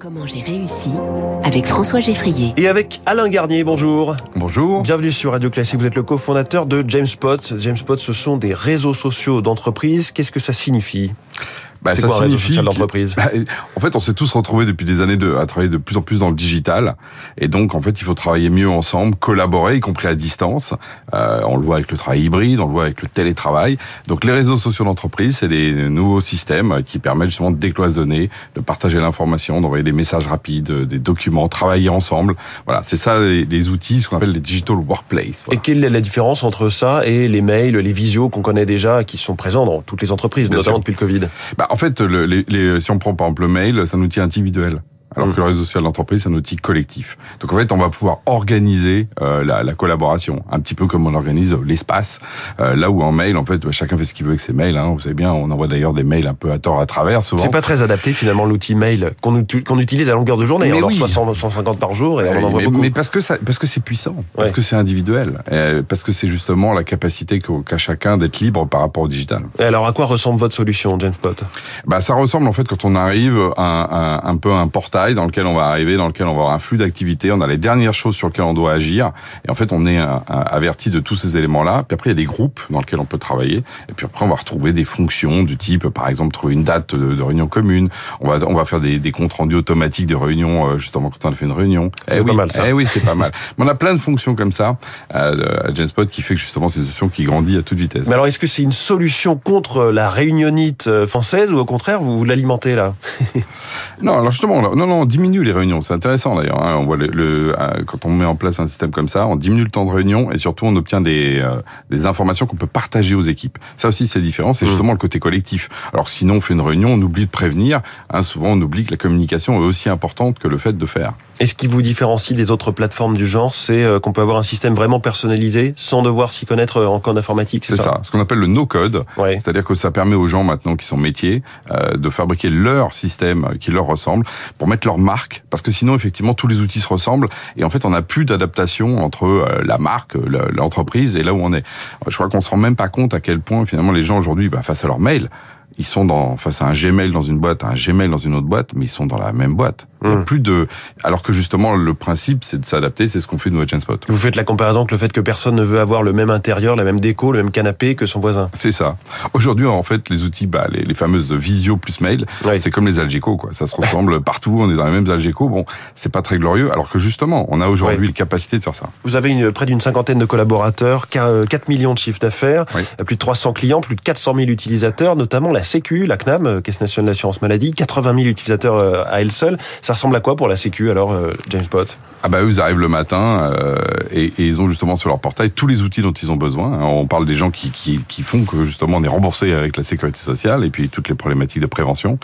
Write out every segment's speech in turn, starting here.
Comment j'ai réussi avec François Geffrier. Et avec Alain Garnier, bonjour. Bonjour. Bienvenue sur Radio Classique. Vous êtes le cofondateur de JamesPot. JamesPot, ce sont des réseaux sociaux d'entreprise. Qu'est-ce que ça signifie? Bah, c'est ça quoi signifie que- d'entreprise bah, en fait, on s'est tous retrouvés depuis des années de, à travailler de plus en plus dans le digital. Et donc, en fait, il faut travailler mieux ensemble, collaborer, y compris à distance. Euh, on le voit avec le travail hybride, on le voit avec le télétravail. Donc, les réseaux sociaux d'entreprise, c'est des nouveaux systèmes qui permettent justement de décloisonner, de partager l'information, d'envoyer des messages rapides, des documents, travailler ensemble. Voilà, c'est ça les, les outils, ce qu'on appelle les digital workplace. Et quelle est la différence entre ça et les mails, les visios qu'on connaît déjà, qui sont présents dans toutes les entreprises, Bien notamment sûr. depuis le Covid? Bah, en fait, le- les, les- si on prend par exemple le mail, c'est un outil individuel. Alors Mm. que le réseau social d'entreprise, c'est un outil collectif. Donc en fait, on va pouvoir organiser euh, la, la collaboration, un petit peu comme on organise l'espace. Euh, là où en mail, en fait, bah, chacun fait ce qu'il veut avec ses mails. Hein. Vous savez bien, on envoie d'ailleurs des mails un peu à tort à travers souvent. C'est pas très adapté finalement l'outil mail qu'on utilise à longueur de journée. Mais on en oui. reçoit 100, 150 par jour et on en envoie mais, beaucoup. mais parce que ça, parce que c'est puissant, parce que c'est individuel, parce que c'est justement la capacité qu'a chacun d'être libre par rapport au digital. Et alors à quoi ressemble votre solution, JamesPot Bah, ça ressemble en fait quand on arrive à un, un, un peu à un portail dans lequel on va arriver, dans lequel on va avoir un flux d'activité, on a les dernières choses sur lesquelles on doit agir, et en fait on est euh, averti de tous ces éléments-là. Puis après il y a des groupes dans lesquels on peut travailler, et puis après on va retrouver des fonctions du type, par exemple trouver une date de, de réunion commune. On va on va faire des, des comptes rendus automatiques de réunions euh, justement quand on a fait une réunion. C'est Eh pas oui, mal, ça. eh oui c'est pas mal. Mais on a plein de fonctions comme ça euh, à Genspot qui fait que justement c'est une solution qui grandit à toute vitesse. Mais alors est-ce que c'est une solution contre la réunionite euh, française ou au contraire vous, vous l'alimentez là? Non, alors justement, non, non, on diminue les réunions. C'est intéressant d'ailleurs. hein. On voit le, le- euh, quand on met en place un système comme ça, on diminue le temps de réunion et surtout on obtient des, euh, des informations qu'on peut partager aux équipes. Ça aussi, c'est différent. C'est Mm. justement le côté collectif. Alors sinon, on fait une réunion, on oublie de prévenir. Hein, souvent, on oublie que la communication est aussi importante que le fait de faire. Et ce qui vous différencie des autres plateformes du genre, c'est euh, qu'on peut avoir un système vraiment personnalisé sans devoir s'y connaître euh, en code informatique, c'est ça, ça. Ce qu'on appelle le no-code. Ouais. C'est-à-dire que ça permet aux gens maintenant qui sont métiers euh, de fabriquer leur système euh, qui leur ressemble pour mettre leur marque. Parce que sinon, effectivement, tous les outils se ressemblent et en fait, on n'a plus d'adaptation entre euh, la marque, le- l'entreprise et là où on est. Je crois qu'on se rend même pas compte à quel point finalement les gens aujourd'hui, bah, face à leur mail, ils sont dans, face à un Gmail dans une boîte, un Gmail dans une autre boîte, mais ils sont dans la même boîte. Il y a Mm. plus de, alors que justement le principe c'est de s'adapter, c'est ce qu'on fait nous à Genspot. Vous faites la comparaison avec le fait que personne ne veut avoir le même intérieur, la même déco, le même canapé que son voisin. C'est ça. Aujourd'hui, en fait, les outils, bah, les, les fameuses visio plus mail, c'est comme les Algeco, quoi. Ça se ressemble partout. On est dans les mêmes Algeco. Bon, c'est pas très glorieux. Alors que justement, on a aujourd'hui la capacité de faire ça. Vous avez une, près d'une cinquantaine de collaborateurs, qu'à- euh, 4 millions de chiffres d'affaires, Oui. euh, plus de 300 clients, plus de 400 000 utilisateurs, notamment la Sécu, la CNAM, euh, Caisse nationale d'assurance maladie, 80 000 utilisateurs à elle seule. Ça ressemble à quoi pour la Sécu alors, euh, James Bott Ah bah eux, ils arrivent le matin euh, et, et ils ont justement sur leur portail tous les outils dont ils ont besoin. hein. On parle des gens qui, qui, qui font que justement on est remboursé avec la sécurité sociale et puis toutes les problématiques de prévention.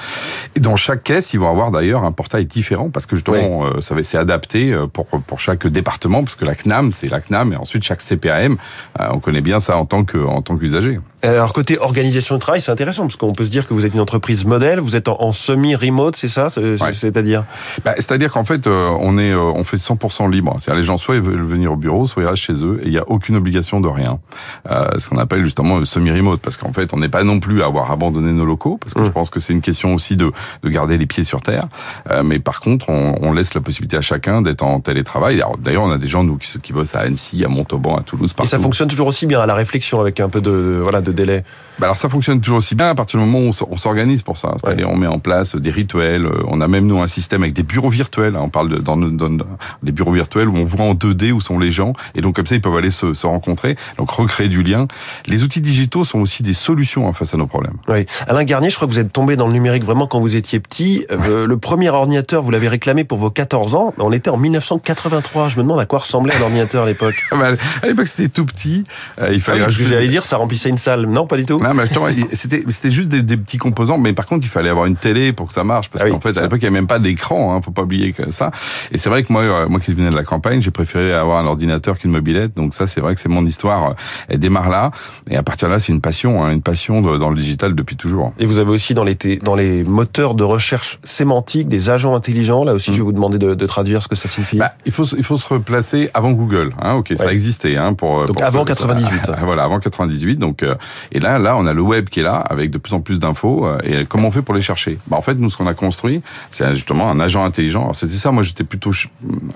Et dans chaque caisse, ils vont avoir d'ailleurs un portail différent parce que justement euh, ça va c'est adapté euh, pour pour chaque département parce que la CNAM c'est la CNAM et ensuite chaque CPAM euh, on connaît bien ça en tant que en tant qu'usager. Alors côté organisation de travail, c'est intéressant parce qu'on peut se dire que vous êtes une entreprise modèle, vous êtes en, en semi-remote, c'est ça C'est- Ouais. C'est-à-dire? Bah, C'est-à-dire qu'en fait, euh, on est, euh, on fait 100% libre. C'est-à-dire les gens soit ils veulent venir au bureau, soit ils restent chez eux, et il n'y a aucune obligation de rien. Euh, ce qu'on appelle justement le semi-remote, parce qu'en fait, on n'est pas non plus à avoir abandonné nos locaux, parce que Mm. je pense que c'est une question aussi de, de garder les pieds sur terre. Euh, mais par contre, on, on laisse la possibilité à chacun d'être en télétravail. D'ailleurs, on a des gens nous qui, qui bossent à Annecy, à Montauban, à Toulouse, Et partout. ça fonctionne toujours aussi bien à la réflexion avec un peu de voilà de délai. Bah alors ça fonctionne toujours aussi bien à partir du moment où on s'organise pour ça. C'est-à-dire on met en place des rituels. euh, On a même nous un système avec des bureaux virtuels. hein. On parle de, dans, dans, des bureaux virtuels où on voit en 2D où sont les gens et donc comme ça ils peuvent aller se, se rencontrer. Donc recréer du lien. Les outils digitaux sont aussi des solutions hein, face à nos problèmes. Oui. Alain Garnier, je crois que vous êtes tombé dans le numérique vraiment quand vous étiez petit. Euh, le premier ordinateur, vous l'avez réclamé pour vos 14 ans. On était en 1983. Je me demande à quoi ressemblait un ordinateur à l'époque. Ah à l'époque c'était tout petit. Euh, il Ah fallait que rajouter- j'allais dire, ça remplissait une salle. Non, pas du tout. Non, mais c'était c'était juste des, des petits composants, mais par contre il fallait avoir une télé pour que ça marche, parce Ah oui, qu'en fait à l'époque il n'y avait même pas d'écran, hein, faut pas oublier que ça. Et c'est vrai que moi moi, moi qui venais de la campagne, j'ai préféré avoir un ordinateur qu'une mobilette. Donc ça, c'est vrai que c'est mon histoire. Elle démarre là, et à partir de là, c'est une passion, hein, une passion dans le digital depuis toujours. Et vous avez aussi dans les dans les moteurs de recherche sémantique des agents intelligents. Là aussi, je vais vous demander de, de traduire ce que ça signifie. Bah, il faut il faut se replacer avant Google. Hein, ok, ça existait. Hein, pour donc avant 98. voilà, avant 98. Donc euh, et là là, on a le web qui est là avec de plus en plus d'infos. Euh, et comment on fait pour les chercher? Bah, en fait, nous, ce qu'on a construit, c'est justement un agent intelligent. C'était ça. Moi, j'étais plutôt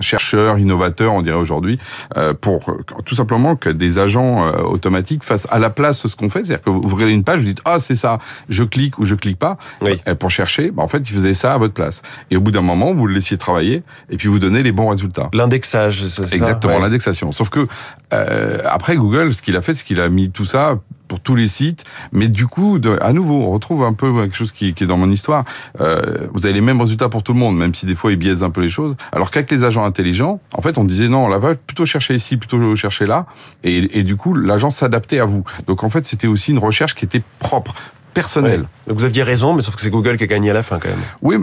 chercheur, innovateur, on dirait aujourd'hui, euh, pour tout simplement que des agents euh, automatiques fassent à la place ce qu'on fait. C'est-à-dire que vous ouvrez une page, vous dites ah c'est ça, je clique ou je clique pas oui. pour chercher. Bah, en fait, ils faisaient ça à votre place. Et au bout d'un moment, vous le laissiez travailler et puis vous donnez les bons résultats. L'indexage, c'est Exactement, l'indexation. Sauf que euh, après Google, ce qu'il a fait, c'est qu'il a mis tout ça tous les sites. Mais du coup, de, à nouveau, on retrouve un peu quelque chose qui, qui est dans mon histoire. Euh, vous avez les mêmes résultats pour tout le monde, même si des fois ils biaisent un peu les choses. Alors qu'avec les agents intelligents, en fait, on disait non, là va plutôt chercher ici, plutôt chercher là, et, et du coup, l'agent s'adaptait à vous. Donc en fait, c'était aussi une recherche qui était propre personnel. Donc vous aviez raison, mais sauf que c'est Google qui a gagné à la fin quand même. Oui,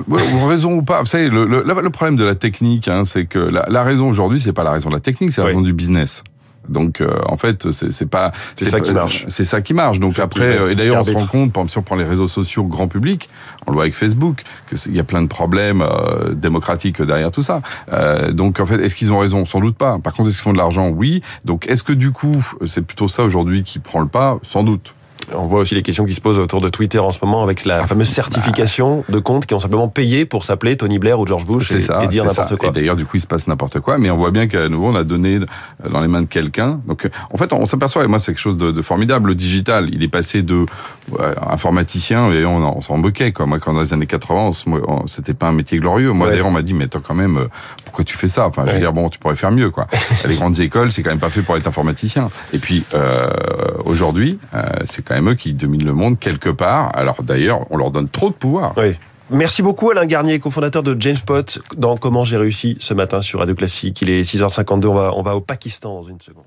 raison ou pas. Vous savez, le, le, le problème de la technique, hein, c'est que la, la raison aujourd'hui, c'est pas la raison de la technique, c'est la raison du business. Donc euh, en fait, c'est pas c'est ça qui marche. C'est ça qui marche. Donc après, euh, et d'ailleurs on se rend compte, par exemple, si on prend les réseaux sociaux grand public, on le voit avec Facebook, qu'il y a plein de problèmes euh, démocratiques derrière tout ça. Euh, donc en fait, est-ce qu'ils ont raison? Sans doute pas. Par contre, est-ce qu'ils font de l'argent? Oui. Donc est-ce que du coup, c'est plutôt ça aujourd'hui qui prend le pas? Sans doute. On voit aussi les questions qui se posent autour de Twitter en ce moment avec la fameuse certification de comptes qui ont simplement payé pour s'appeler Tony Blair ou George Bush et, ça, et, dire n'importe quoi. Et d'ailleurs, du coup, il se passe n'importe quoi. Mais on voit bien qu'à nouveau, on a donné dans les mains de quelqu'un. Donc, en fait, on s'aperçoit, et moi, c'est quelque chose de, de, formidable. Le digital, il est passé de ouais, informaticien et on, on s'en moquait. Quoi. Moi, quand dans les années 80, c'était pas un métier glorieux. Moi, ouais. d'ailleurs, on m'a dit, mais attends, quand même, pourquoi tu fais ça? Enfin, je veux dire, bon, tu pourrais faire mieux, quoi. les grandes écoles, c'est quand même pas fait pour être informaticien. Et puis, euh, aujourd'hui, euh, c'est quand même qui dominent le monde quelque part. Alors d'ailleurs, on leur donne trop de pouvoir. Oui. Merci beaucoup Alain Garnier, cofondateur de James Pot dans Comment j'ai réussi ce matin sur Radio Classique. Il est 6h52, on va, on va au Pakistan dans une seconde.